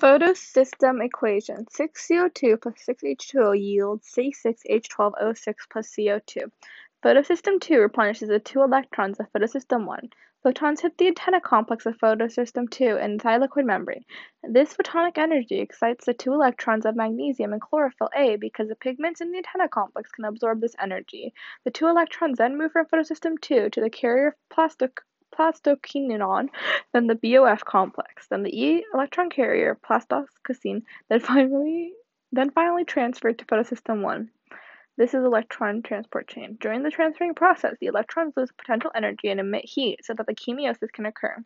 Photosystem equation: 6CO2 plus 6H2O yields C6H12O6 plus CO2. Photosystem 2 replenishes the two electrons of photosystem 1. Photons hit the antenna complex of photosystem 2 in the thylakoid membrane. This photonic energy excites the two electrons of magnesium and chlorophyll A because the pigments in the antenna complex can absorb this energy. The two electrons then move from photosystem 2 to the carrier plastic plastoquinone, then the BOF complex, then the E electron carrier, plastocyanin, then finally then finally transferred to photosystem 1. This is electron transport chain. During the transferring process, the electrons lose potential energy and emit heat so that the chemiosis can occur.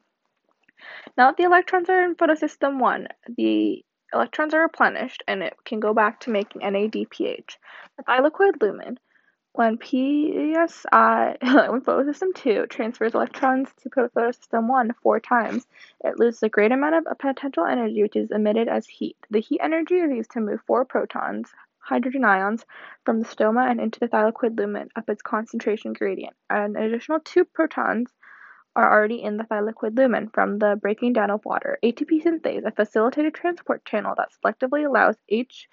Now that the electrons are in photosystem 1, the electrons are replenished and it can go back to making NADPH. The thylakoid lumen Uh, when PSI, when photosystem 2 transfers electrons to photosystem 1 four times, it loses a great amount of potential energy which is emitted as heat. The heat energy is used to move four protons, hydrogen ions, from the stoma and into the thylakoid lumen up its concentration gradient. An additional two protons are already in the thylakoid lumen from the breaking down of water. ATP synthase, a facilitated transport channel that selectively allows H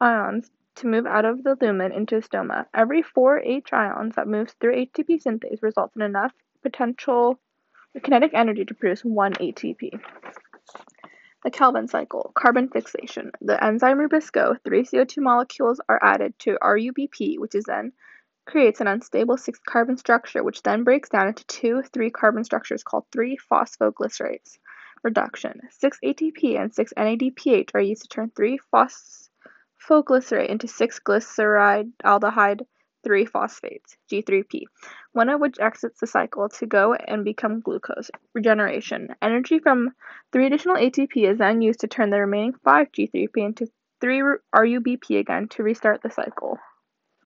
ions to move out of the lumen into stoma. Every four H ions that moves through ATP synthase results in enough potential kinetic energy to produce one ATP. The Calvin cycle, carbon fixation. The enzyme Rubisco, three CO2 molecules are added to RUBP, which is then creates an unstable six carbon structure, which then breaks down into two three carbon structures called 3 phosphoglycerates. Reduction. 6 ATP and 6 NADPH are used to turn 3 phos phosphoglycerate into 6-glyceride-aldehyde 3-phosphates (G3P), one of which exits the cycle to go and become glucose. Regeneration. Energy from 3 additional ATP is then used to turn the remaining 5 G3P into 3 RUBP again to restart the cycle.